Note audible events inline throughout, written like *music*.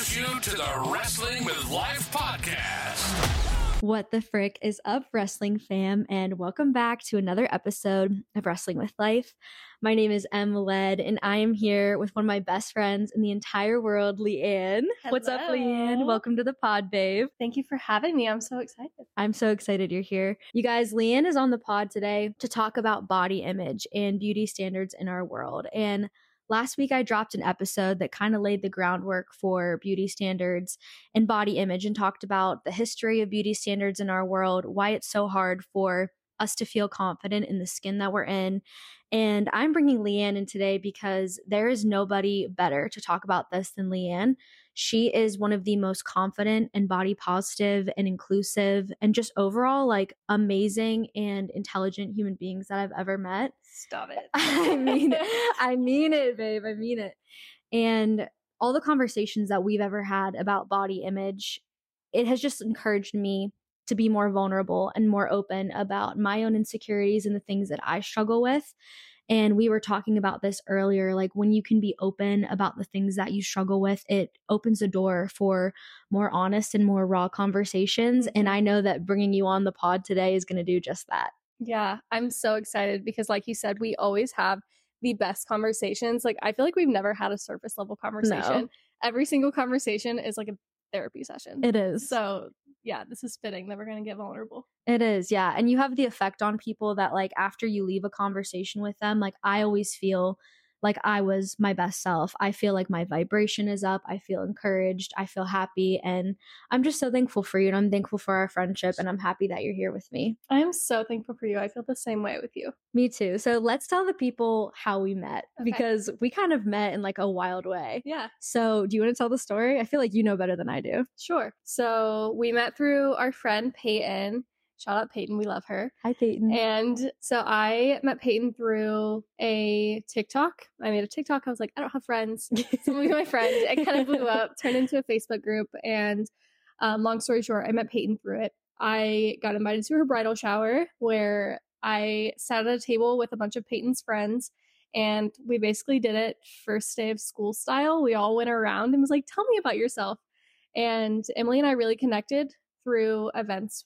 introduce you to the Wrestling with Life podcast. What the frick is up, wrestling fam, and welcome back to another episode of Wrestling with Life. My name is Em Led, and I am here with one of my best friends in the entire world, Leann. What's up, Hello. Leann? Welcome to the pod, babe. Thank you for having me. I'm so excited. I'm so excited you're here. You guys, Leann is on the pod today to talk about body image and beauty standards in our world. And last week, I dropped an episode that kind of laid the groundwork for beauty standards and body image and talked about the history of beauty standards in our world, why it's so hard for us to feel confident in the skin that we're in. And I'm bringing Leann in today because there is nobody better to talk about this than Leann. She is one of the most confident and body positive and inclusive and just overall like amazing and intelligent human beings that I've ever met. Stop it. *laughs* I mean, I mean it, babe. I mean it. And all the conversations that we've ever had about body image, it has just encouraged me to be more vulnerable and more open about my own insecurities and the things that I struggle with. And we were talking about this earlier. Like when you can be open about the things that you struggle with, it opens the door for more honest and more raw conversations. And mm-hmm. I know that bringing you on the pod today is going to do just that. yeah, I'm so excited because, like you said, we always have the best conversations. Like, I feel like we've never had a surface level conversation. Every single conversation is like a therapy session. It is. So, yeah, this is fitting that we're going to get vulnerable. It is, yeah. And you have the effect on people that, like, after you leave a conversation with them, like, I always feel like I was my best self. I feel like my vibration is up. I feel encouraged. I feel happy. And I'm just so thankful for you. And I'm thankful for our friendship. And I'm happy that you're here with me. I am so thankful for you. I feel the same way with you. Me too. So let's tell the people how we met Okay. because we kind of met in like a wild way. Yeah, So do you want to tell the story? I feel like you know better than I do. sure. So, we met through our friend Peyton. Shout out Peyton. We love her. Hi, Peyton. And so I met Peyton through a TikTok. I made a TikTok. I was like, I don't have friends. Someone be my friend. It kind of blew *laughs* up, turned into a Facebook group. And um, long story short, I met Peyton through it. I got invited to her bridal shower where I sat at a table with a bunch of Peyton's friends. And we basically did it first day of school style. We all went around and was like, tell me about yourself. And Emily and I really connected through events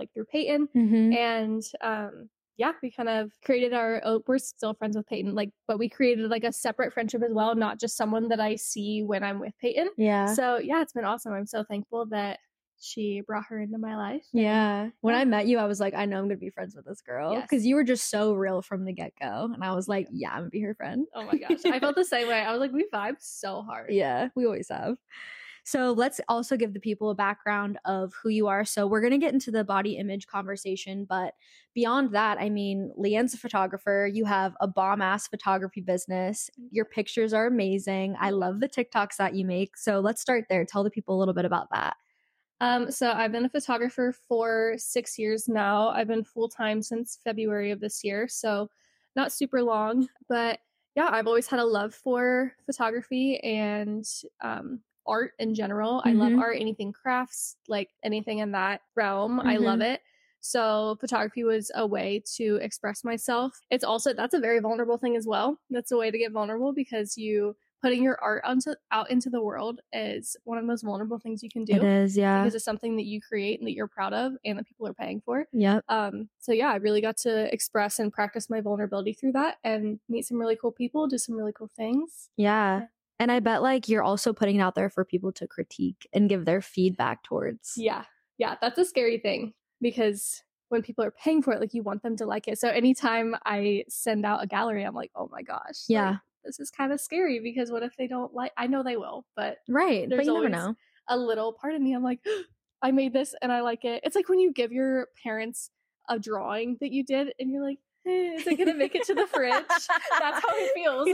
like through Peyton Mhm. and um yeah we kind of created our oh, we're still friends with peyton like but we created like a separate friendship as well not just someone that i see when i'm with peyton Yeah. so yeah it's been awesome i'm so thankful that she brought her into my life Yeah. When. I met you, I was like, I know I'm going to be friends with this girl Yes. because you were just so real from the get go. And I was like, yeah, I'm going to be her friend. oh my gosh i felt the same way i was like we vibe so hard Yeah, we always have. So let's also give the people a background of who you are. So we're going to get into the body image conversation, but beyond that, I mean, Leann's a photographer. You have a bomb ass photography business. Your pictures are amazing. I love the TikToks that you make. So let's start there. Tell the people a little bit about that. Um, so I've been a photographer for six years now. I've been full time since February of this year, so not super long. But yeah, I've always had a love for photography and um, art in general. I love Mhm. art, anything crafts, like anything in that realm. I Mhm. love it. So photography was a way to express myself. It's also that's a very vulnerable thing as well. That's a way to get vulnerable because you putting your art onto out into the world is one of the most vulnerable things you can do is, yeah. because it's something that you create and that you're proud of and that people are paying for. Yeah. Um, so yeah, I really got to express and practice my vulnerability through that and meet some really cool people, do some really cool things. Yeah. And I bet like you're also putting it out there for people to critique and give their feedback towards. Yeah. Yeah, that's a scary thing because when people are paying for it, like you want them to like it. So anytime I send out a gallery, I'm like, oh my gosh. Yeah. like, this is kind of scary because what if they don't like I know they will, but Right. There's but you never know. a little part of me, I'm like, oh, I made this and I like it. It's like when you give your parents a drawing that you did and you're like, is it gonna make it to the fridge? That's how it feels.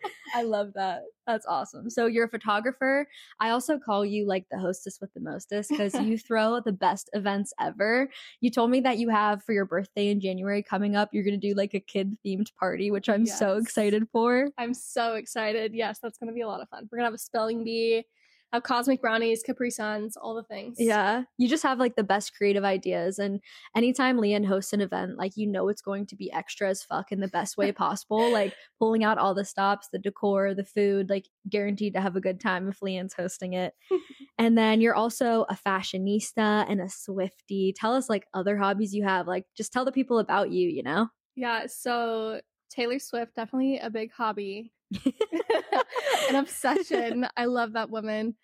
*laughs* I love that. That's awesome. So you're a photographer. I also call you like the hostess with the mostest because you *laughs* throw the best events ever. You told me that you have for your birthday in January coming up, you're going to do like a kid themed party, which I'm so excited for. I'm so excited. Yes, that's gonna be a lot of fun. We're gonna have a spelling bee. Have cosmic brownies, Capri Suns, all the things. Yeah. You just have like the best creative ideas. And anytime Leann hosts an event, like you know it's going to be extra as fuck in the best way *laughs* possible. like pulling out all the stops, the decor, the food, like guaranteed to have a good time if Leann's hosting it. *laughs* and then you're also a fashionista and a Swifty. Tell us like other hobbies you have. Like just tell the people about you, you know? Yeah. So Taylor Swift, definitely a big hobby. *laughs* An obsession. I love that woman.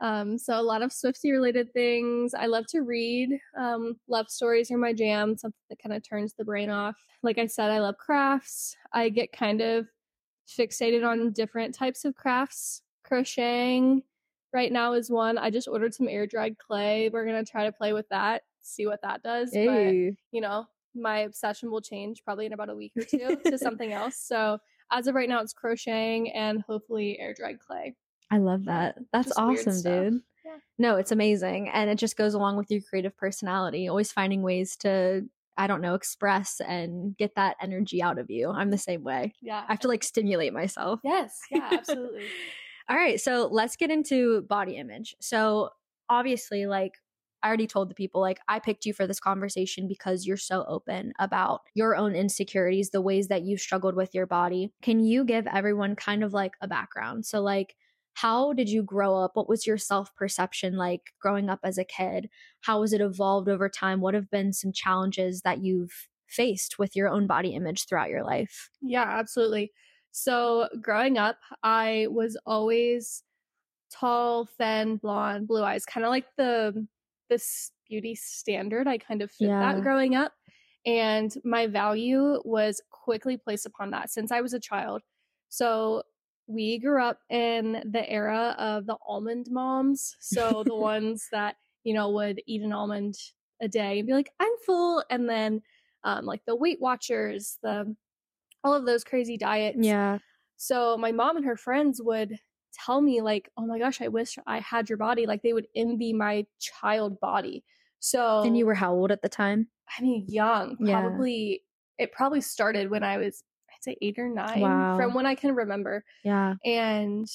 Um, so a lot of Swifty related things. I love to read. Um, love stories are my jam, something that kind of turns the brain off. Like I said, I love crafts. I get kind of fixated on different types of crafts. Crocheting right now is one. I just ordered some air dried clay. We're gonna try to play with that, see what that does. But you know, my obsession will change probably in about a week or two to *laughs* something else. So as of right now, it's crocheting and hopefully air dried clay. I love that. That's Just awesome, dude. Yeah. No, it's amazing. And it just goes along with your creative personality, always finding ways to, I don't know, express and get that energy out of you. I'm the same way. Yeah. I have to like stimulate myself. Yes. Yeah. *laughs* Absolutely. All right, so let's get into body image. So, obviously, like I already told the people, like I picked you for this conversation because you're so open about your own insecurities, the ways that you've struggled with your body. Can you give everyone kind of like a background? So, like, how did you grow up? What was your self perception like growing up as a kid? How has it evolved over time? What have been some challenges that you've faced with your own body image throughout your life? Yeah, absolutely. So growing up, I was always tall, thin, blonde, blue eyes, kind of like the this beauty standard. I kind of fit Yeah. that growing up. And my value was quickly placed upon that since I was a child. So we grew up in the era of the almond moms. So the *laughs* ones that, you know, would eat an almond a day and be like, I'm full. And then um, like the Weight Watchers, the all of those crazy diets. Yeah. So my mom and her friends would tell me like, "Oh my gosh, I wish I had your body." Like they would envy my child body. So And you were how old at the time? I mean, young. Yeah. Probably it probably started when I was I'd say 8 or 9 Wow. from when I can remember. Yeah. And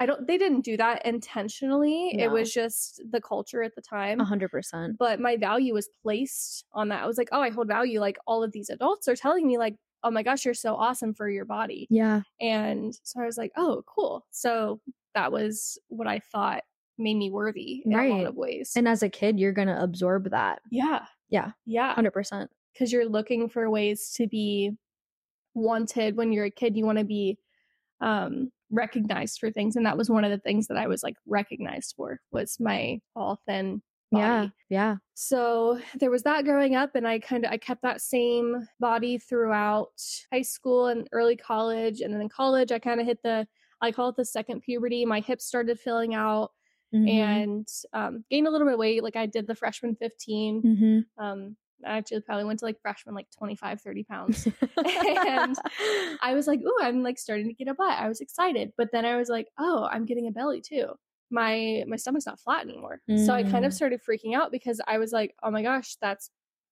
I don't they didn't do that intentionally. It was just the culture at the time A hundred percent. but my value was placed on that. I was like, oh, I hold value. Like all of these adults are telling me, like, oh my gosh, you're so awesome for your body. Yeah. And so I was like, oh, cool. So that was what I thought made me worthy in a Right. lot of ways. And as a kid, you're gonna absorb that. yeah. Yeah. Yeah. Hundred percent. Because you're looking for ways to be wanted when you're a kid. You want to be um recognized for things. And that was one of the things that I was like recognized for was my all thin body. Yeah. Yeah. So there was that growing up and I kind of I kept that same body throughout high school and early college and then in college I kind of hit the I call it the second puberty. My hips started filling out Mhm. and um, gained a little bit of weight. Like I did the freshman 15. Mhm. Um, I actually probably went to like freshman like 25, 30 pounds. *laughs* *laughs* And I was like, oh I'm like starting to get a butt. I was excited. But then I was like, oh, I'm getting a belly too. My my stomach's not flat anymore. So I kind of Mm. started freaking out because I was like, oh my gosh, that's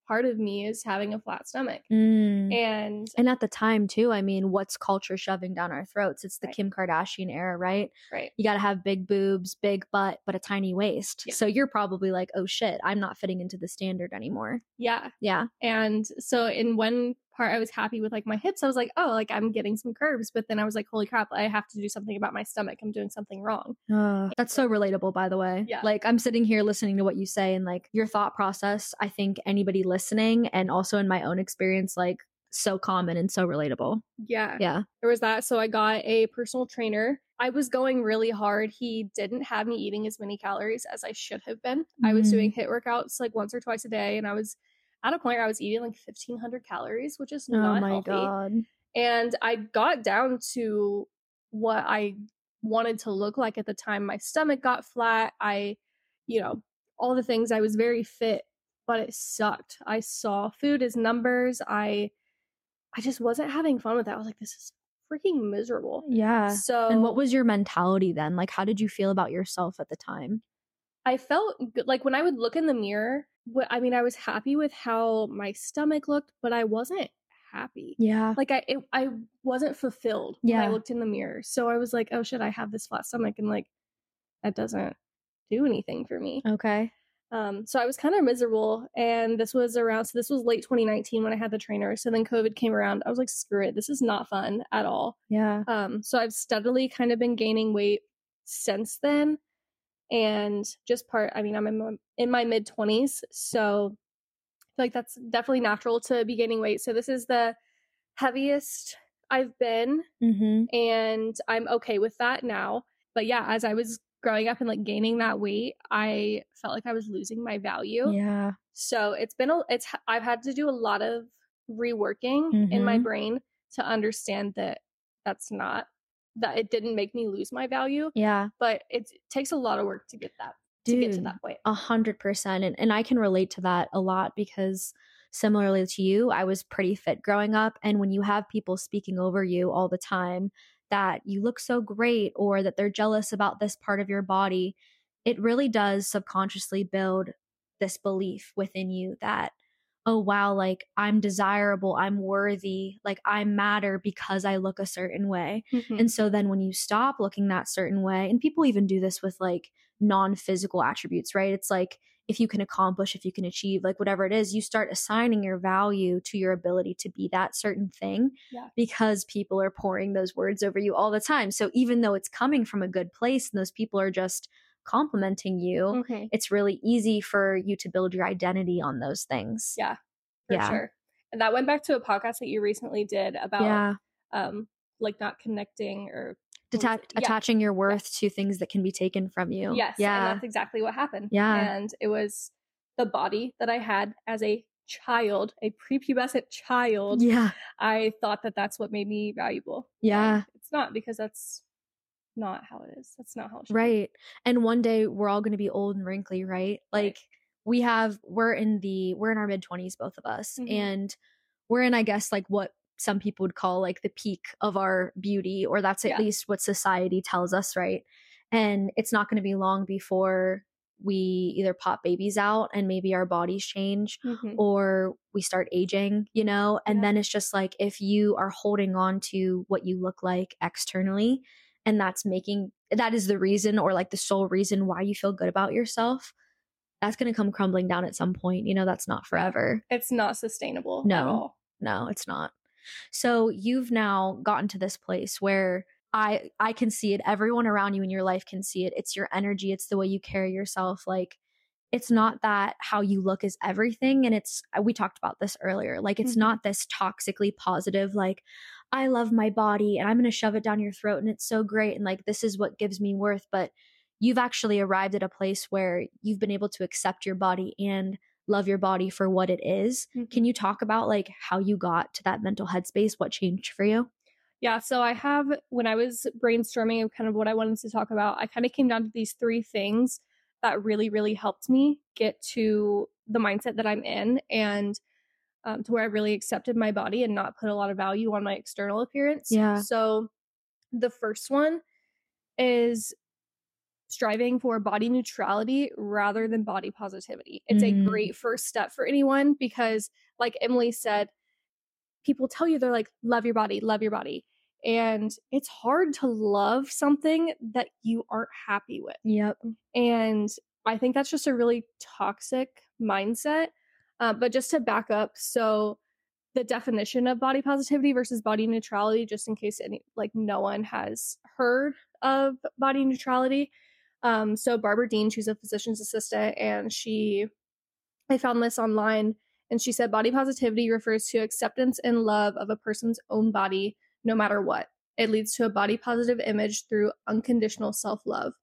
part of me is having a flat stomach. Mm. And And at the time too, I mean, what's culture shoving down our throats? It's the Right. Kim Kardashian era, right? right. You got to have big boobs, big butt, but a tiny waist. Yeah. So you're probably like, oh shit, I'm not fitting into the standard anymore. Yeah. Yeah. And so in one part I was happy with like my hips. I was like, oh, like I'm getting some curves. But then I was like, holy crap, I have to do something about my stomach. I'm doing something wrong. That's so relatable, by the way. Yeah. Like, I'm sitting here listening to what you say and like your thought process. I think anybody listening and also in my own experience, like, so common and so relatable. Yeah. Yeah. There was that. So I got a personal trainer. I was going really hard. He didn't have me eating as many calories as I should have been. I was doing mm. HIIT workouts like once or twice a day, and I was at a point where I was eating like 1500 calories, which is oh not oh my healthy. God. And I got down to what I wanted to look like at the time. My stomach got flat. I, you know, all the things. I was very fit, but it sucked. I saw food as numbers. I I just wasn't having fun with that. I was like, this is freaking miserable. Yeah. So And what was your mentality then? Like, how did you feel about yourself at the time? I felt good. Like when I would look in the mirror, I mean, I was happy with how my stomach looked, but I wasn't happy. Yeah. Like I, it, I wasn't fulfilled when I looked in the mirror. So I was like, oh shit, I have this flat stomach, and like, that doesn't do anything for me. Okay. Um, so I was kind of miserable, and this was around. So this was late 2019 when I had the trainer. So then COVID came around. I was like, screw it, this is not fun at all. Yeah. Um, so I've steadily kind of been gaining weight since then, and just part. I mean, I'm in my, in my mid 20s, so I feel like that's definitely natural to be gaining weight. So this is the heaviest I've been, Mm-hmm. and I'm okay with that now. But yeah, as I was growing up and like gaining that weight, I felt like I was losing my value. Yeah. So it's been a it's I've had to do a lot of reworking in my Mhm. brain to understand that that's not that it didn't make me lose my value, Yeah. but it takes a lot of work to get that to get to that point. A hundred percent. And and I can relate to that a lot because similarly to you, I was pretty fit growing up. And when you have people speaking over you all the time that you look so great or that they're jealous about this part of your body, it really does subconsciously build this belief within you that, oh wow, like I'm desirable, I'm worthy, like I matter because I look a certain way. Mhm. And so then when you stop looking that certain way, and people even do this with like non physical attributes, right? It's like if you can accomplish, if you can achieve, like whatever it is, you start assigning your value to your ability to be that certain thing Yeah. because people are pouring those words over you all the time. So even though it's coming from a good place and those people are just complimenting you, it's really easy for you to build your identity on those things. Yeah, for Yeah. sure. And that went back to a podcast that you recently did about Yeah. um like not connecting or? Yeah. attaching your worth to things that can be taken from you. Yes. Yeah. And that's exactly what happened. Yeah. And it was the body that I had as a child, a prepubescent child. yeah. I thought that that's what made me valuable. Yeah. And it's not because that's not how it is. That's not how it should be. Right. And one day we're all going to be old and wrinkly, right? Right. Like we have we're in the we're in our mid 20s both of us Mhm. and we're in I guess like what some people would call like the peak of our beauty or that's at Yeah. least what society tells us, right? And it's not going to be long before we either pop babies out and maybe our bodies change Mhm. or we start aging, you know? And Yeah. then it's just like if you are holding on to what you look like externally, and that's making that is the reason or like the sole reason why you feel good about yourself, that's going to come crumbling down at some point. You know, that's not forever. It's not sustainable at No. all. No, it's not. So you've now gotten to this place where I I can see it. Everyone around you in your life can see it. It's your energy, it's the way you carry yourself. Like it's not that how you look is everything and it's we talked about this earlier. Like it's Mhm. not this toxically positive like I love my body and I'm going to shove it down your throat and it's so great and like this is what gives me worth, but you've actually arrived at a place where you've been able to accept your body and love your body for what it is. Mhm. Can you talk about like how you got to that mental headspace? What changed for you? Yeah, so I have when I was brainstorming of kind of what I wanted to talk about, I kind of came down to these three things that really, really helped me get to the mindset that I'm in and um, to where I really accepted my body and not put a lot of value on my external appearance. Yeah. So the first one is striving for body neutrality rather than body positivity. It's Mm. a great first step for anyone because, like Emily said, people tell you they're like, love your body, love your body. And it's hard to love something that you aren't happy with. Yep. And I think that's just a really toxic mindset. Uh, but just to back up, so the definition of body positivity versus body neutrality, just in case any like no one has heard of body neutrality. Um, so Barbara Dean, she's a physician's assistant, and she, I found this online, and she said body positivity refers to acceptance and love of a person's own body, no matter what. It leads to a body positive image through unconditional self love.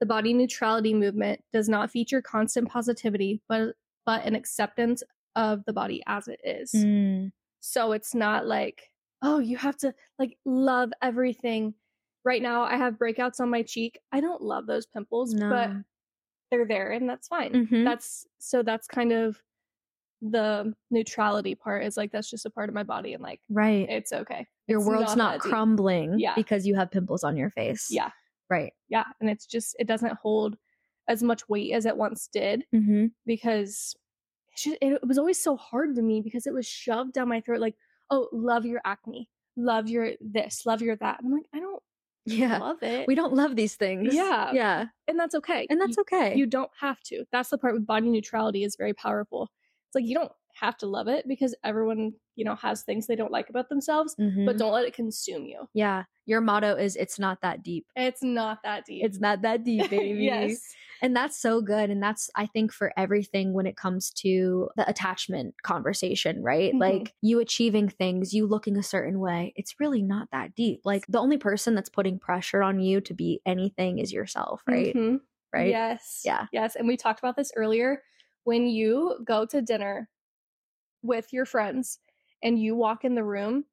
The body neutrality movement does not feature constant positivity, but but an acceptance of the body as it is. Mm. So it's not like, oh, you have to like love everything. Right now, I have breakouts on my cheek. I don't love those pimples, but they're there and that's fine. Mhm. That's so that's kind of the neutrality part is like that's just a part of my body and like Right. it's okay. your It's world's not, deep. crumbling Yeah. because you have pimples on your face. Yeah. Right. Yeah. And it's just it doesn't hold as much weight as it once did Mm-hmm. because just, it was always so hard to me because it was shoved down my throat like, oh, love your acne, love your this, love your that. And I'm like, I don't Yeah. love it. We don't love these things. Yeah. Yeah. and that's okay. And that's okay. you don't have to. That's the part with body neutrality is very powerful. It's like you don't have to love it because everyone, you know, has things they don't like about themselves, but Mhm. don't let it consume you. yeah. Your motto is it's not that deep. It's not that deep. It's not that deep, *laughs* baby. yes. And that's so good. And that's, I think, for everything when it comes to the attachment conversation, right? Mhm. Like you achieving things, you looking a certain way, it's really not that deep. Like the only person that's putting pressure on you to be anything is yourself, right? Mhm. Right? Yes. Yeah. Yes. And we talked about this earlier. When you go to dinner with your friends and you walk in the room,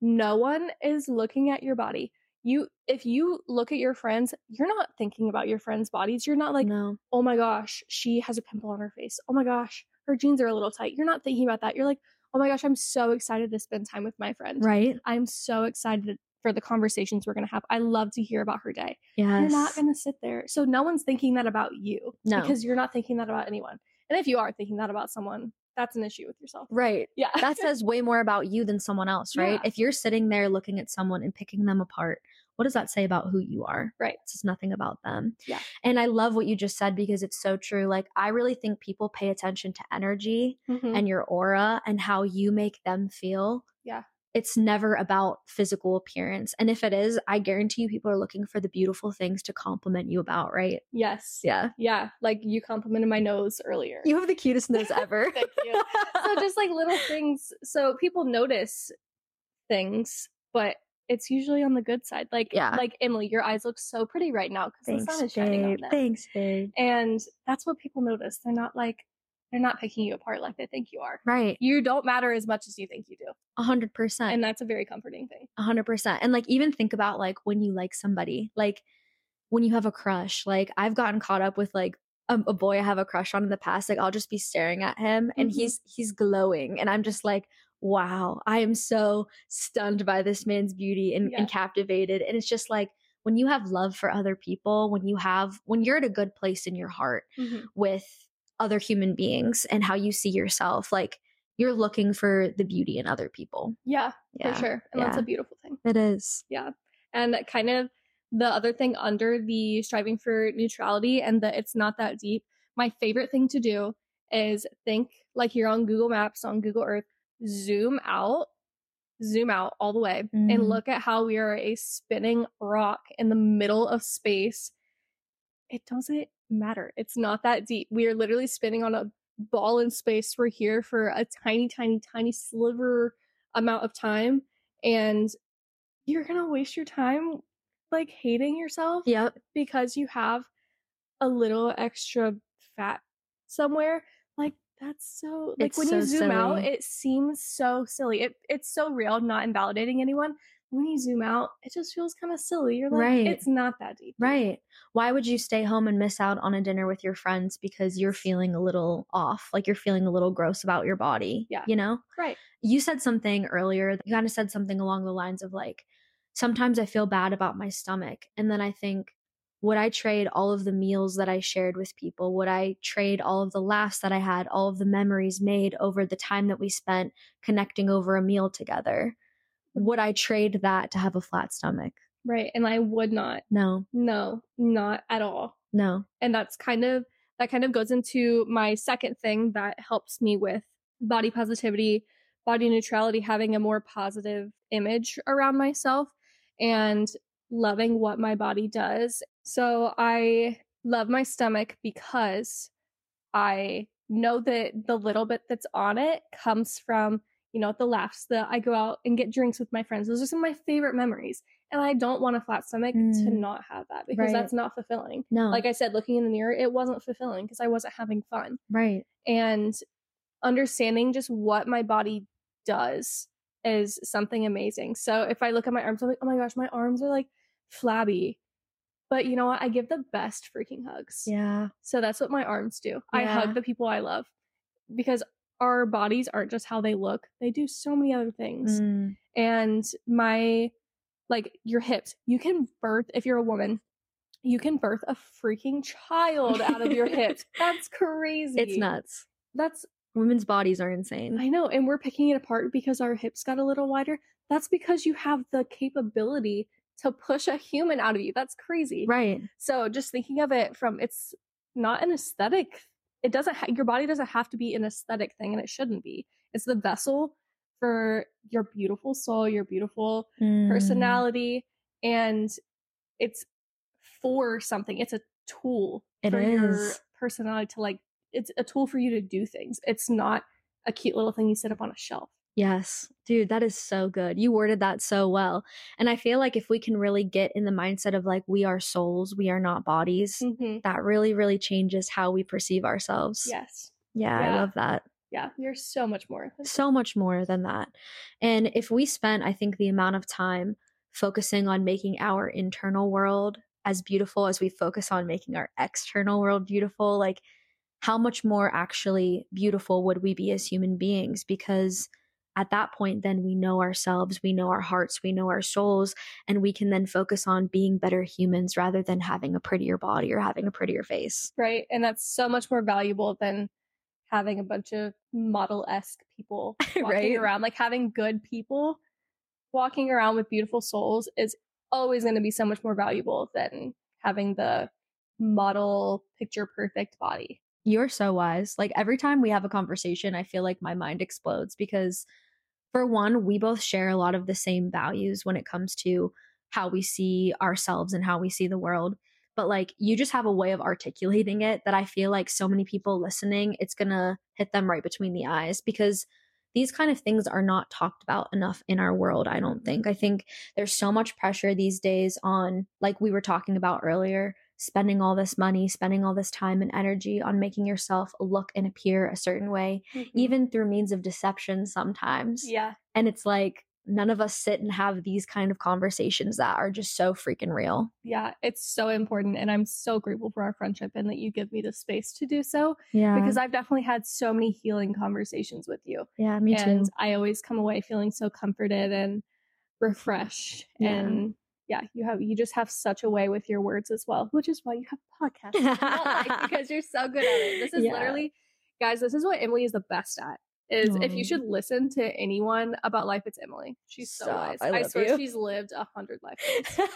no one is looking at your body. You if you look at your friends, you're not thinking about your friends' bodies. You're not like, no. oh my gosh, she has a pimple on her face. Oh my gosh, her jeans are a little tight. You're not thinking about that. You're like, oh my gosh, I'm so excited to spend time with my friend. Right? I'm so excited for the conversations we're going to have. I love to hear about her day. yeah You're not going to sit there. So no one's thinking that about you No. because you're not thinking that about anyone. And if you are thinking that about someone, that's an issue with yourself. Right. Yeah. *laughs* That says way more about you than someone else, right? Yeah. If you're sitting there looking at someone and picking them apart, what does that say about who you are? Right. It says nothing about them. Yeah. And I love what you just said because it's so true. Like, I really think people pay attention to energy Mhm. and your aura and how you make them feel. Yeah. It's never about physical appearance. And if it is, I guarantee you people are looking for the beautiful things to compliment you about, right? yes. Yeah. Yeah. Like you complimented my nose earlier. You have the cutest nose ever. *laughs* Thank you. so *laughs* just like little things. So people notice things, but it's usually on the good side. Like, Yeah. like Emily, your eyes look so pretty right now because the sun is shining on them. Thanks, babe. And that's what people notice. They're not like, they're not picking you apart like they think you are. Right. You don't matter as much as you think you do. A hundred percent. And that's a very comforting thing. A hundred percent. And like even think about like when you like somebody, like when you have a crush. Like I've gotten caught up with like a, a boy I have a crush on in the past. Like I'll just be staring at him and Mhm. he's he's glowing, and I'm just like, wow, I am so stunned by this man's beauty and, Yeah. and captivated. And it's just like when you have love for other people, when you have when you're at a good place in your heart with other human beings and how you see yourself, like you're looking for the beauty in other people. Yeah, Yeah. for sure. And that's a beautiful thing. It is. Yeah. And kind of the other thing under the striving for neutrality and that it's not that deep, my favorite thing to do is think like you're on Google Maps, on Google Earth, zoom out, zoom out all the way, Mhm. and look at how we are a spinning rock in the middle of space. It doesn't matter. It's not that deep. We are literally spinning on a ball in space. We're here for a tiny, tiny, tiny sliver amount of time. And you're going to waste your time like hating yourself Yep. because you have a little extra fat somewhere. Like that's so like It's when you so zoom out, it seems so silly. It it's so real, not invalidating anyone. When you zoom out, it just feels kind of silly. You're like, Right. it's not that deep. Right. Why would you stay home and miss out on a dinner with your friends because you're feeling a little off, like you're feeling a little gross about your body? Yeah. You know? Right. You said something earlier, you kind of said something along the lines of like, sometimes I feel bad about my stomach. And then I think, would I trade all of the meals that I shared with people? Would I trade all of the laughs that I had, all of the memories made over the time that we spent connecting over a meal together? Would I trade that to have a flat stomach? Right. And I would not. No, No, not at all. no. and that's kind of that kind of goes into my second thing that helps me with body positivity body neutrality having a more positive image around myself and loving what my body does so i love my stomach because i know that the little bit that's on it comes from you know the laughs that i go out and get drinks with my friends those are some of my favorite memories and i don't want a flat stomach to Mm. not have that because Right. that's not fulfilling No. like I said, looking in the mirror, it wasn't fulfilling because I wasn't having fun. right. And understanding just what my body does is something amazing. So if I look at my arms, I'm like, oh my gosh, my arms are like flabby. But you know what? I give the best freaking hugs. Yeah. So that's what my arms do. I hug the people I love because our bodies aren't just how they look, they do so many other things Mm. and my like your hips you can birth if you're a woman you can birth a freaking child out of your hips *laughs* that's crazy It's nuts. that's Women's bodies are insane. i know and we're picking it apart because our hips got a little wider that's because you have the capability to push a human out of you. That's crazy. Right. So just thinking of it from it's not an aesthetic. It doesn't ha- your body doesn't have to be an aesthetic thing and it shouldn't be. It's the vessel for your beautiful soul, your beautiful Mm. personality and it's for something. It's a tool It for your personality to like it's a tool for you to do things. It's not a cute little thing you sit up on a shelf. Yes, dude, that is so good. You worded that so well. And I feel like if we can really get in the mindset of like, we are souls, we are not bodies, Mm-hmm. that really, really changes how we perceive ourselves. Yes. Yeah, I love that. Yeah. You're so much more. So much more than that. And if we spent, I think, the amount of time focusing on making our internal world as beautiful as we focus on making our external world beautiful, like, how much more actually beautiful would we be as human beings? Because at that point, then we know ourselves, we know our hearts, we know our souls, and we can then focus on being better humans rather than having a prettier body or having a prettier face. Right. And that's so much more valuable than having a bunch of model esque people *laughs* walking Right. around. Like having good people walking around with beautiful souls is always going to be so much more valuable than having the model picture perfect body. You're so wise. Like every time we have a conversation, I feel like my mind explodes because, for one, we both share a lot of the same values when it comes to how we see ourselves and how we see the world. But like you just have a way of articulating it that I feel like so many people listening, it's going to hit them right between the eyes because these kind of things are not talked about enough in our world, I don't think. I think there's so much pressure these days on, like we were talking about earlier, spending all this money, spending all this time and energy on making yourself look and appear a certain way, mm-hmm. even through means of deception sometimes. yeah. And it's like none of us sit and have these kind of conversations that are just so freaking real. Yeah. It's so important. And I'm so grateful for our friendship and that you give me the space to do so Yeah. because I've definitely had so many healing conversations with you. yeah, me and too. I always come away feeling so comforted and refreshed. Yeah. And yeah, you have you just have such a way with your words as well, which is why you have a podcast. Like because you're so good at it. This is Yeah. literally, guys. This is what Emily is the best at. Is if you should listen to anyone about life, it's Emily. She's so Stop. wise. I I, swear you. she's lived a hundred lives. *laughs*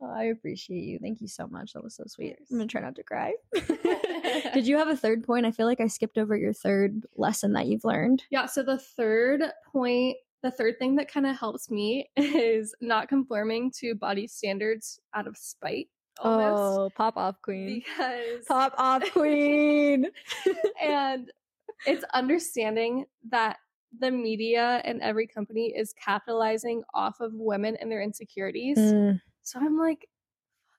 Oh, I appreciate you. Thank you so much. That was so sweet. I'm gonna try not to cry. *laughs* *laughs* Did you have a third point? I feel like I skipped over your third lesson that you've learned. Yeah, so the third point, the third thing that kind of helps me *laughs* is not conforming to body standards out of spite almost. Oh, pop off queen. Because Pop off *laughs* queen. *laughs* and it's understanding that the media and every company is capitalizing off of women and their insecurities. Mm, So I'm like,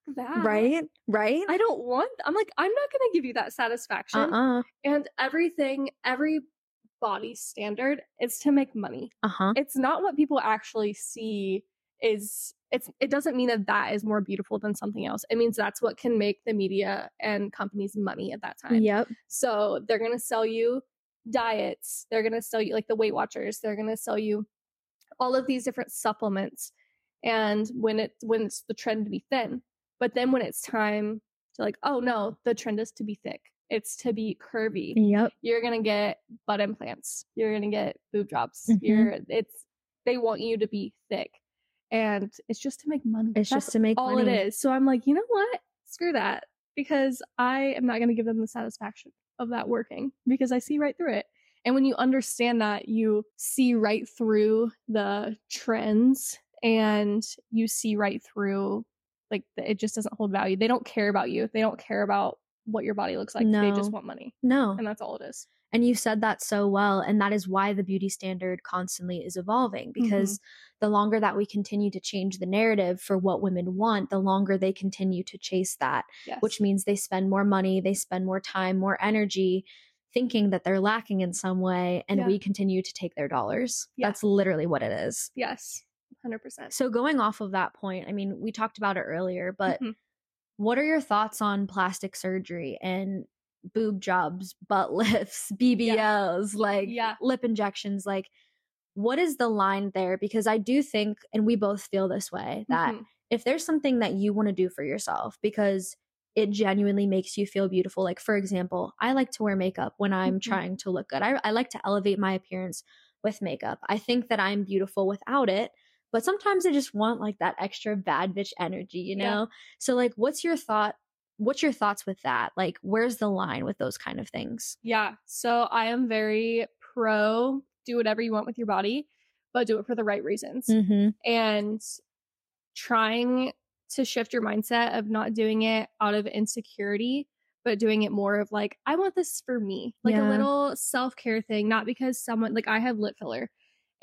fuck that. right? Right? I don't want I'm like, I'm not gonna give you that satisfaction. Uh-uh. And everything, every body standard is to make money. Uh-huh. it's not what people actually see is it's it doesn't mean that that is more beautiful than something else it means that's what can make the media and companies money at that time Yep. so they're going to sell you diets they're going to sell you like the weight watchers they're going to sell you all of these different supplements and when it when it's the trend to be thin but then when it's time to like oh no the trend is to be thick it's to be curvy. Yep. you're gonna get butt implants. You're gonna get boob jobs Mhm. you're it's they want you to be thick. And it's just to make money. It's That's just to make all money. it is. So i'm like you know what? Screw that. Because i am not gonna give them the satisfaction of that working because i see right through it. And when you understand that you see right through the trends and you see right through like it just doesn't hold value. They don't care about you. They don't care about what your body looks like they just want money No. and that's all it is And you said that so well. And that is why the beauty standard constantly is evolving because the longer that we continue to change the narrative for what women want, the longer they continue to chase that, yes which means they spend more money, they spend more time, more energy thinking that they're lacking in some way. And Yeah. we continue to take their dollars. Yeah. That's literally what it is. Yes, hundred percent. So, going off of that point, I mean, we talked about it earlier, but Mhm. What are your thoughts on plastic surgery and boob jobs, butt *laughs* lifts, BBLs, like Yeah. lip injections? Like, what is the line there? Because I do think, and we both feel this way, that Mhm. if there's something that you want to do for yourself because it genuinely makes you feel beautiful. Like, for example, I like to wear makeup when I'm Mhm. trying to look good. I, I like to elevate my appearance with makeup. I think that I'm beautiful without it, but sometimes I just want like that extra bad bitch energy, you Yeah. know? So like what's your thought what's your thoughts with that? Like where's the line with those kind of things? Yeah. So I am very pro do whatever you want with your body, but do it for the right reasons. Mhm. And trying to shift your mindset of not doing it out of insecurity, but doing it more of like, I want this for me, like Yeah. a little self care thing, not because someone, like I have lip filler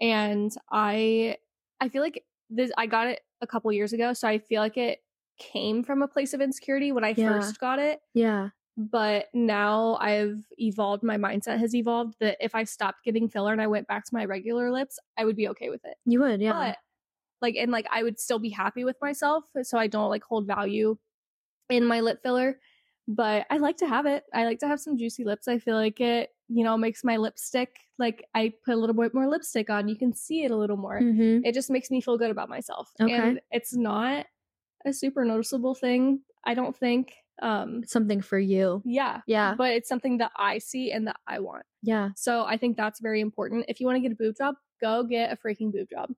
and I, I feel like this, I got it a couple years ago. So I feel like it came from a place of insecurity when I Yeah. first got it Yeah. but now I've evolved. My mindset has evolved that if I stopped getting filler and I went back to my regular lips, I would be okay with it. You would, yeah. But like, and like, I would still be happy with myself. So I don't like hold value in my lip filler. But I like to have it. I like to have some juicy lips. I feel like it, you know, makes my lipstick like I put a little bit more lipstick on. You can see it a little more. Mhm. It just makes me feel good about myself. Okay. And it's not a super noticeable thing, I don't think. Um, something for you. yeah. Yeah. But it's something that I see and that I want. Yeah. So I think that's very important. If you want to get a boob job, go get a freaking boob job.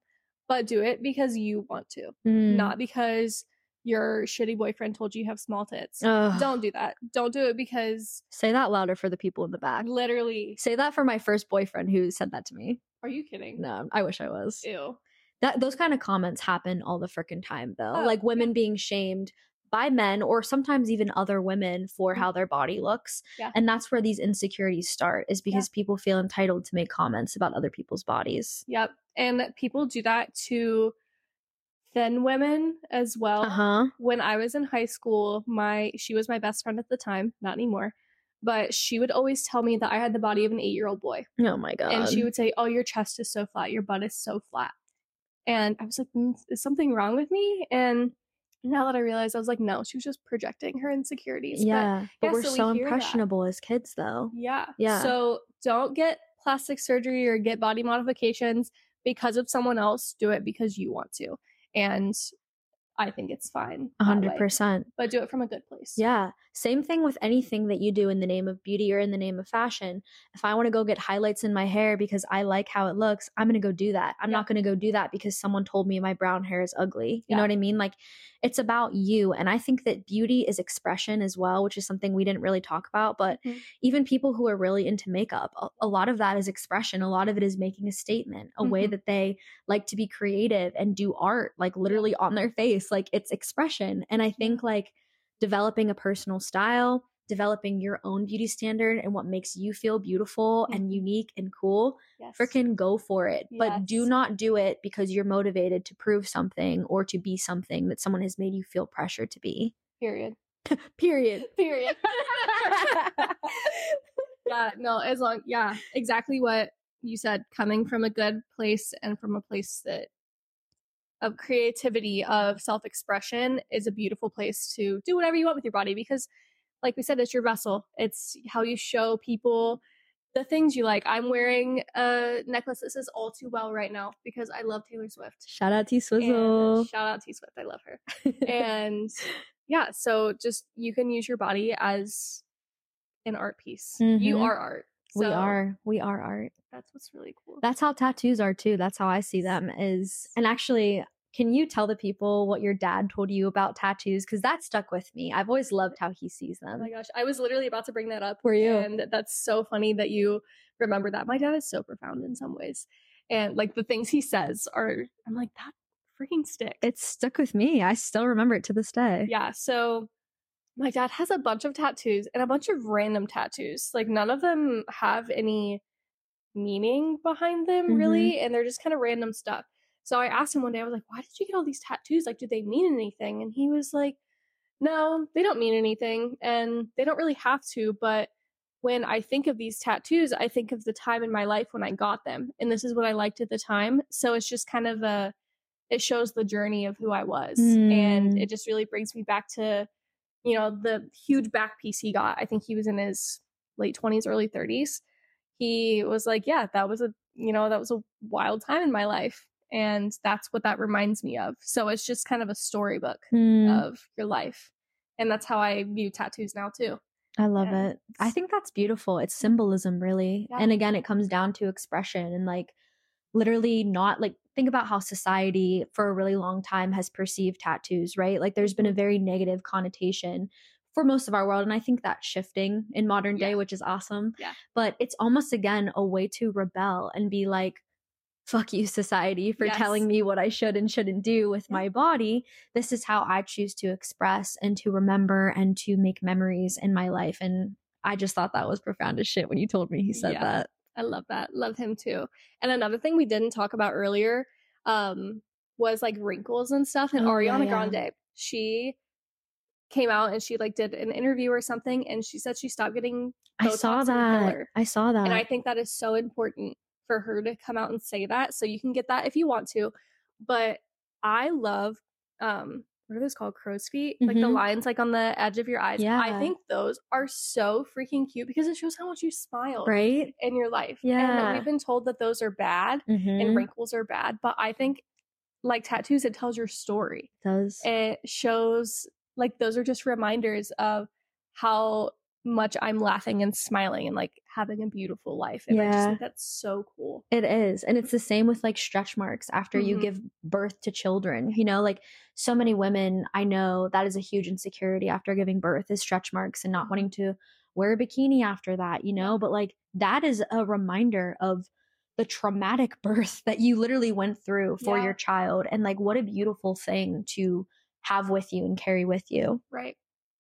But do it because you want to, Mm. not because your shitty boyfriend told you you have small tits. Ugh. Don't do that. Don't do it because say that louder for the people in the back. literally. Say that for my first boyfriend who said that to me. Are you kidding? No, I wish I was. Ew. That those kind of comments happen all the freaking time though. Oh, like yeah. women being shamed by men or sometimes even other women for how their body looks. Mm-hmm. Yeah. And that's where these insecurities start is because people feel entitled to make comments about other people's bodies. Yep. And people do that to thin women as well. Uh-huh. when I was in high school, my she was my best friend at the time, not anymore. But she would always tell me that I had the body of an eight year old boy. Oh my god. And she would say, Oh, your chest is so flat, your butt is so flat. And I was like, "Mm, Is something wrong with me? And now that I realized, I was like, No, she was just projecting her insecurities. But Yeah. But, yeah, we're so we so that. impressionable as kids though. yeah. Yeah. So don't get plastic surgery or get body modifications because of someone else. Do it because you want to. And I think it's fine. A 100%. But do it from a good place. Yeah. Same thing with anything that you do in the name of beauty or in the name of fashion. If I want to go get highlights in my hair because I like how it looks, I'm going to go do that. I'm Yeah. not going to go do that because someone told me my brown hair is ugly. You know what I mean? Like it's about you. And I think that beauty is expression as well, which is something we didn't really talk about. But Mhm. even people who are really into makeup, a, a lot of that is expression. A lot of it is making a statement, a way Mhm. that they like to be creative and do art, like literally on their face. Like it's expression. And I think like developing a personal style, developing your own beauty standard and what makes you feel beautiful and Mhm. unique and cool, Yes. freaking go for it. But do not do it because you're motivated to prove something or to be something that someone has made you feel pressure to be. Period. *laughs* Period. *laughs* Period. *laughs* yeah, no, as long yeah, exactly what you said, coming from a good place and from a place that of creativity, of self-expression is a beautiful place to do whatever you want with your body because like we said, it's your vessel. It's how you show people the things you like. I'm wearing a necklace that says all too well right now because I love Taylor Swift. Shout out T And Swizzle. shout out T Swift. I love her *laughs* and yeah so just you can use your body as an art piece you Mhm. are art we are. We are art. that's what's really cool That's how tattoos are too. That's how I see them is and actually can you tell the people what your dad told you about tattoos? Because that stuck with me. I've always loved how he sees them. oh my gosh i was literally about to bring that up Were you? and that's so funny that you remember that my dad is so profound in some ways and like the things he says are i'm like that freaking stick It's stuck with me. I still remember it to this day. yeah so my dad has a bunch of tattoos and a bunch of random tattoos like none of them have any meaning behind them Mhm. really and they're just kind of random stuff so i asked him one day i was like why did you get all these tattoos like do they mean anything and he was like no they don't mean anything and they don't really have to but when i think of these tattoos i think of the time in my life when i got them and this is what i liked at the time so it's just kind of a it shows the journey of who i was and Mm. it just really brings me back to you know the huge back piece he got i think he was in his late 20s early 30s he was like yeah that was a you know that was a wild time in my life and that's what that reminds me of so it's just kind of a storybook Hmm, of your life and that's how i view tattoos now too I love yeah, it. I think that's beautiful. It's symbolism, really. Yeah. And again, it comes down to expression and like literally not like think about how society for a really long time has perceived tattoos, right? Like there's been a very negative connotation for most of our world. And I think that's shifting in modern day, Yeah. which is awesome. Yeah. But it's almost again a way to rebel and be like, fuck you, society, for Yes. telling me what I should and shouldn't do with Yeah. my body. This is how I choose to express and to remember and to make memories in my life. And I just thought that was profound as shit when you told me he said Yeah. that. I love that. Love him too. And another thing we didn't talk about earlier um, was like wrinkles and stuff. And Oh, Ariana yeah. Grande, she came out and she like did an interview or something, and she said she stopped getting. I saw that. I saw that. And I think that is so important for her to come out and say that. So you can get that if you want to. But I love um what are those called? Crow's feet? Like the Mhm. lines like on the edge of your eyes. Yeah. I think those are so freaking cute because it shows how much you smile right? in your life. Yeah. And we've been told that those are bad Mhm. and wrinkles are bad. But I think like tattoos, it tells your story. does. It shows like those are just reminders of how much I'm laughing and smiling and like having a beautiful life. And I just Yeah. think that's so cool. It is. And it's the same with like stretch marks after you Mhm. give birth to children. You know, like so many women I know that is a huge insecurity after giving birth is stretch marks and not wanting to wear a bikini after that, you know? But like that is a reminder of the traumatic *laughs* birth that you literally went through for Yeah. your child. And like what a beautiful thing to have with you and carry with you. Right.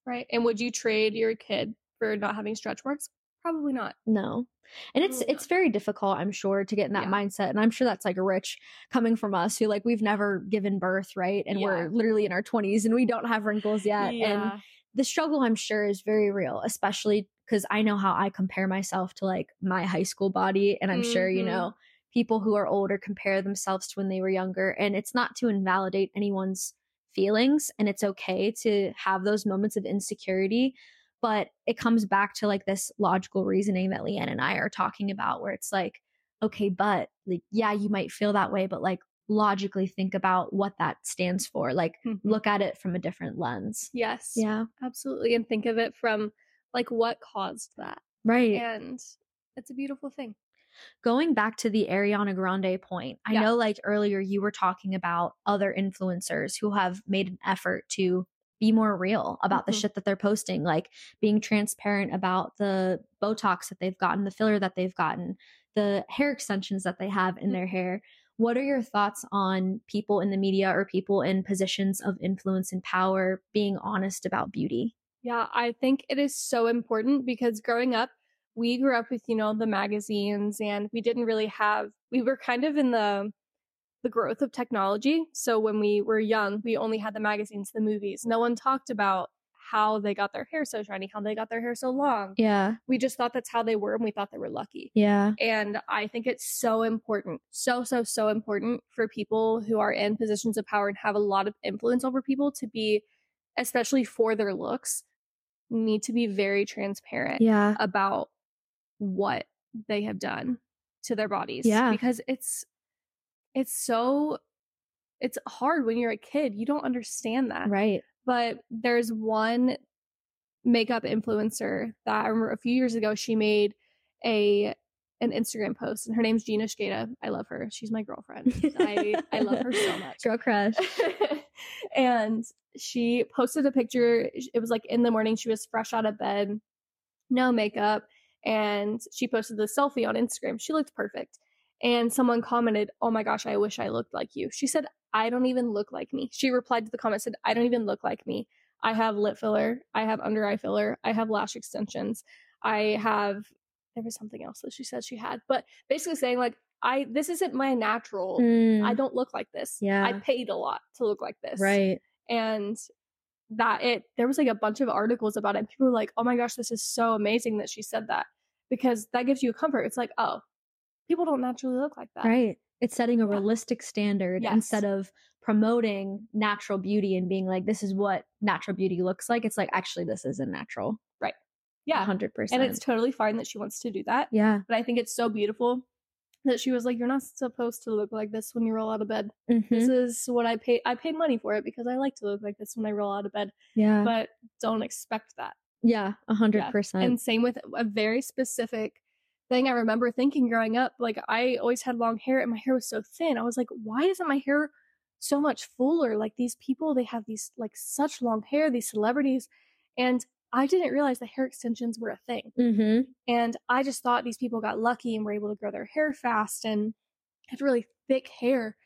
Right. And would you trade your kid for not having stretch marks? Probably not. No. And it's Probably it's very difficult, I'm sure, to get in that Yeah. mindset. And I'm sure that's like rich coming from us who like we've never given birth, right? And Yeah. we're literally in our 20s and we don't have wrinkles yet. And the struggle I'm sure is very real, especially because I know how I compare myself to like my high school body. And I'm sure, you Mhm. know, people who are older compare themselves to when they were younger. And it's not to invalidate anyone's feelings. And it's okay to have those moments of insecurity. But it comes back to like this logical reasoning that Leann and I are talking about, where it's like, okay, but like, yeah, you might feel that way, but like logically think about what that stands for. Like, Mhm. look at it from a different lens. Yes. Yeah. Absolutely. And think of it from like what caused that. Right. And it's a beautiful thing. Going back to the Ariana Grande point, I Yeah. know like earlier you were talking about other influencers who have made an effort to be more real about the Mhm. shit that they're posting, like being transparent about the Botox that they've gotten, the filler that they've gotten, the hair extensions that they have in Mhm. their hair. What are your thoughts on people in the media or people in positions of influence and power being honest about beauty? Yeah, I think it is so important because growing up, we grew up with, you know, the magazines and we didn't really have we were kind of in the the growth of technology. So when we were young, we only had the magazines, the movies. No one talked about how they got their hair so shiny, how they got their hair so long. Yeah. We just thought that's how they were and we thought they were lucky. Yeah. And I think it's so important, so, so, so important for people who are in positions of power and have a lot of influence over people to be, especially for their looks, need to be very transparent Yeah. about what they have done to their bodies. Yeah. Because it's, it's so, it's hard when you're a kid. You don't understand that Right. but there's one makeup influencer that I remember a few years ago she made a an Instagram post and her name's Gina Skata. I love her. She's my girlfriend. I I love her so *laughs* much. Girl crush. *laughs* and she posted a picture. It was like in the morning. She was fresh out of bed, no makeup, and she posted the selfie on Instagram. She looked perfect. And someone commented, "Oh my gosh, I wish I looked like you." She said, "I don't even look like me." She replied to the comment said, "I don't even look like me. I have lip filler, I have under eye filler, I have lash extensions, I have there was something else that she said she had, but basically saying like I this isn't my natural. I Mm, don't look like this. Yeah. I paid a lot to look like this. right. And that it there was like a bunch of articles about it. People were like, "Oh my gosh, this is so amazing that she said that." Because that gives you a comfort. It's like, "Oh, people don't naturally look like that." Right. It's setting a Yeah. realistic standard Yes. instead of promoting natural beauty and being like, this is what natural beauty looks like. It's like, actually, this isn't natural. Right. Yeah. 100%. And it's totally fine that she wants to do that. yeah. But I think it's so beautiful that she was like, "You're not supposed to look like this when you roll out of bed. Mhm. This is what I paid. I paid money for it because I like to look like this when I roll out of bed. Yeah. But don't expect that." yeah. 100%. And same with a very specific thing I remember thinking growing up. Like I always had long hair and my hair was so thin. I was like, why isn't my hair so much fuller? Like these people, they have these like such long hair, these celebrities. And I didn't realize that hair extensions were a thing. Mm-hmm. And I just thought these people got lucky and were able to grow their hair fast and had really thick hair.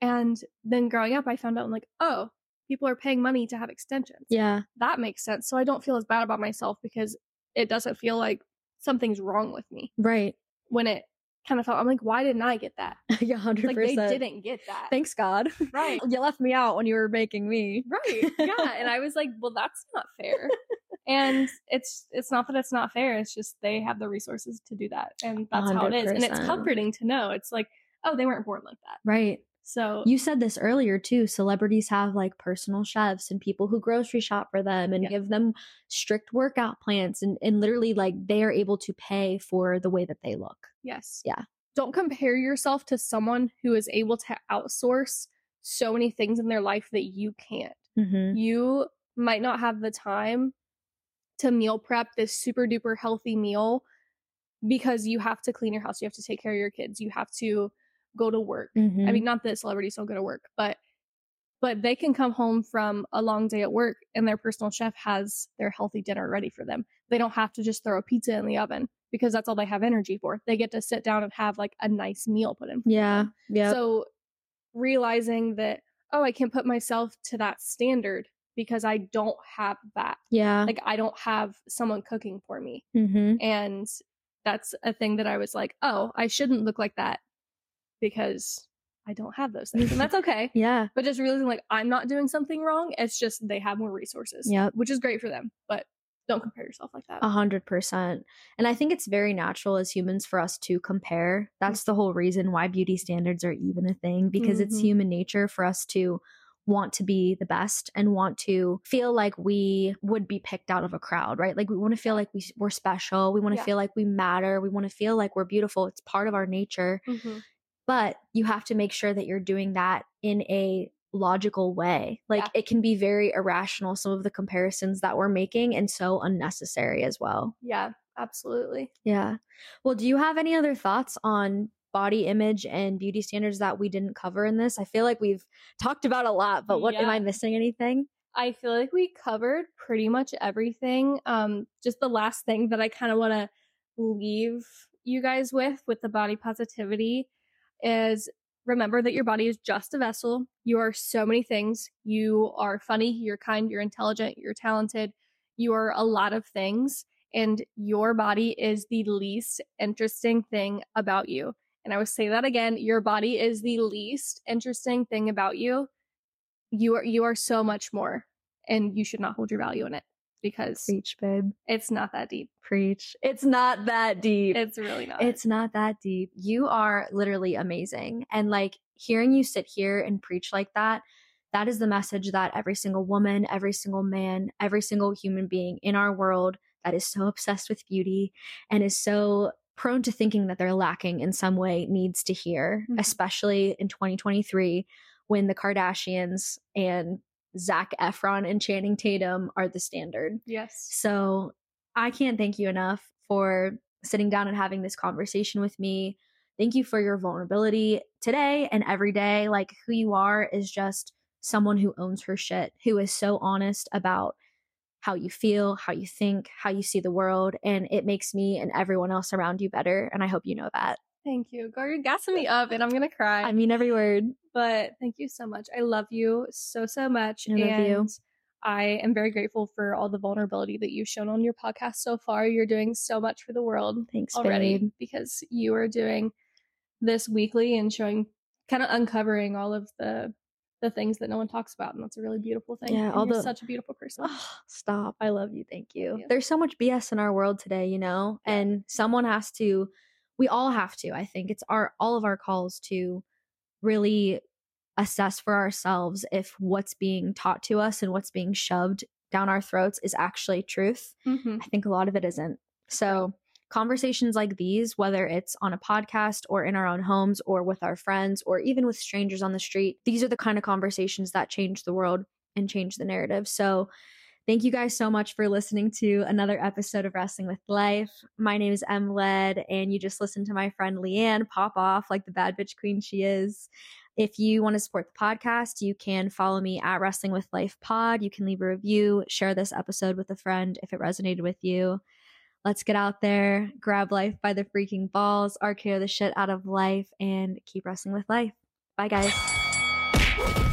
And then growing up, I found out I'm like, oh, people are paying money to have extensions. Yeah. That makes sense. So I don't feel as bad about myself because it doesn't feel like something's wrong with me Right. when it kind of felt, I'm like, why didn't I get that? *laughs* yeah. Hundred Like they didn't get that. Thanks God. *laughs* Right. you left me out when you were making me. Right. Yeah. and I was like, well, that's not fair. *laughs* and it's it's not that it's not fair. It's just they have the resources to do that. And that's how it is. And it's comforting to know. It's like, oh, they weren't born like that. Right. So You said this earlier too. Celebrities have like personal chefs and people who grocery shop for them and Yeah. give them strict workout plans and, and literally like they are able to pay for the way that they look. yes. Yeah. Don't compare yourself to someone who is able to outsource so many things in their life that you can't. Mm-hmm. you might not have the time to meal prep this super duper healthy meal because you have to clean your house, you have to take care of your kids, you have to go to work. Mm-hmm. I mean, not that celebrities don't go to work, but but they can come home from a long day at work and their personal chef has their healthy dinner ready for them. They don't have to just throw a pizza in the oven because that's all they have energy for. They get to sit down and have like a nice meal put in. yeah. Yeah. So realizing that, oh, I can't put myself to that standard because I don't have that. yeah. Like I don't have someone cooking for me. mm-hmm. And that's a thing that I was like, oh, I shouldn't look like that because I don't have those things. And that's *laughs* okay. Yeah. But just realizing like I'm not doing something wrong. It's just they have more resources. Yeah. Which is great for them. But don't compare yourself like that. A hundred percent. And I think it's very natural as humans for us to compare. That's the whole reason why beauty standards are even a thing because it's Mhm. human nature for us to want to be the best and want to feel like we would be picked out of a crowd, right? Like we want to feel like we, we're special. We want to Yeah. feel like we matter. We want to feel like we're beautiful. It's part of our nature. Mhm. But you have to make sure that you're doing that in a logical way. Like Yeah. it can be very irrational, some of the comparisons that we're making, and so unnecessary as well. Yeah, absolutely. Yeah. Well, do you have any other thoughts on body image and beauty standards that we didn't cover in this? I feel like we've talked about a lot, but what am I missing anything? I feel like we covered pretty much everything. Um, just the last thing that I kind of want to leave you guys with with the body positivity is remember that your body is just a vessel. You are so many things. You are funny, you're kind, you're intelligent, you're talented, you are a lot of things. And your body is the least interesting thing about you. And I will say that again your body is the least interesting thing about you you are you are so much more and you should not hold your value in it because Preach, babe. it's not that deep Preach. It's not that deep. it's really not It's not that deep. You are literally amazing. And like hearing you sit here and preach like that, that is the message that every single woman, every single man, every single human being in our world that is so obsessed with beauty and is so prone to thinking that they're lacking in some way needs to hear, Mhm. especially in 2023 when the Kardashians and Zac Efron and Channing Tatum are the standard. yes So I can't thank you enough for sitting down and having this conversation with me. Thank you for your vulnerability today and every day. Like who you are is just someone who owns her shit, who is so honest about how you feel, how you think, how you see the world. And it makes me and everyone else around you better. And I hope you know that. Thank you girl you're gassing me up and i'm gonna cry I mean every word. but thank you so much i love you so so much I love and you. i am very grateful for all the vulnerability that you've shown on your podcast so far you're doing so much for the world Thanks, already babe. because you are doing this weekly and showing kind of uncovering all of the the things that no one talks about and that's a really beautiful thing Yeah, all you're the- such a beautiful person Stop. I love you. Thank you. you. There's so much BS in our world today, you know, Yeah. and someone has to, we all have to. I think it's our, all of our calls to really assess for ourselves if what's being taught to us and what's being shoved down our throats is actually truth. hmm I think a lot of it isn't. So, conversations like these, whether it's on a podcast or in our own homes or with our friends or even with strangers on the street, these are the kind of conversations that change the world and change the narrative. So, Thank you guys so much for listening to another episode of Wrestling with Life. My name is Em Led, and you just listened to my friend Leann pop off like the bad bitch queen she is. If you want to support the podcast, you can follow me at Wrestling with Life Pod. You can leave a review, share this episode with a friend if it resonated with you. Let's get out there, grab life by the freaking balls, RKO the shit out of life, and keep wrestling with life. Bye, guys.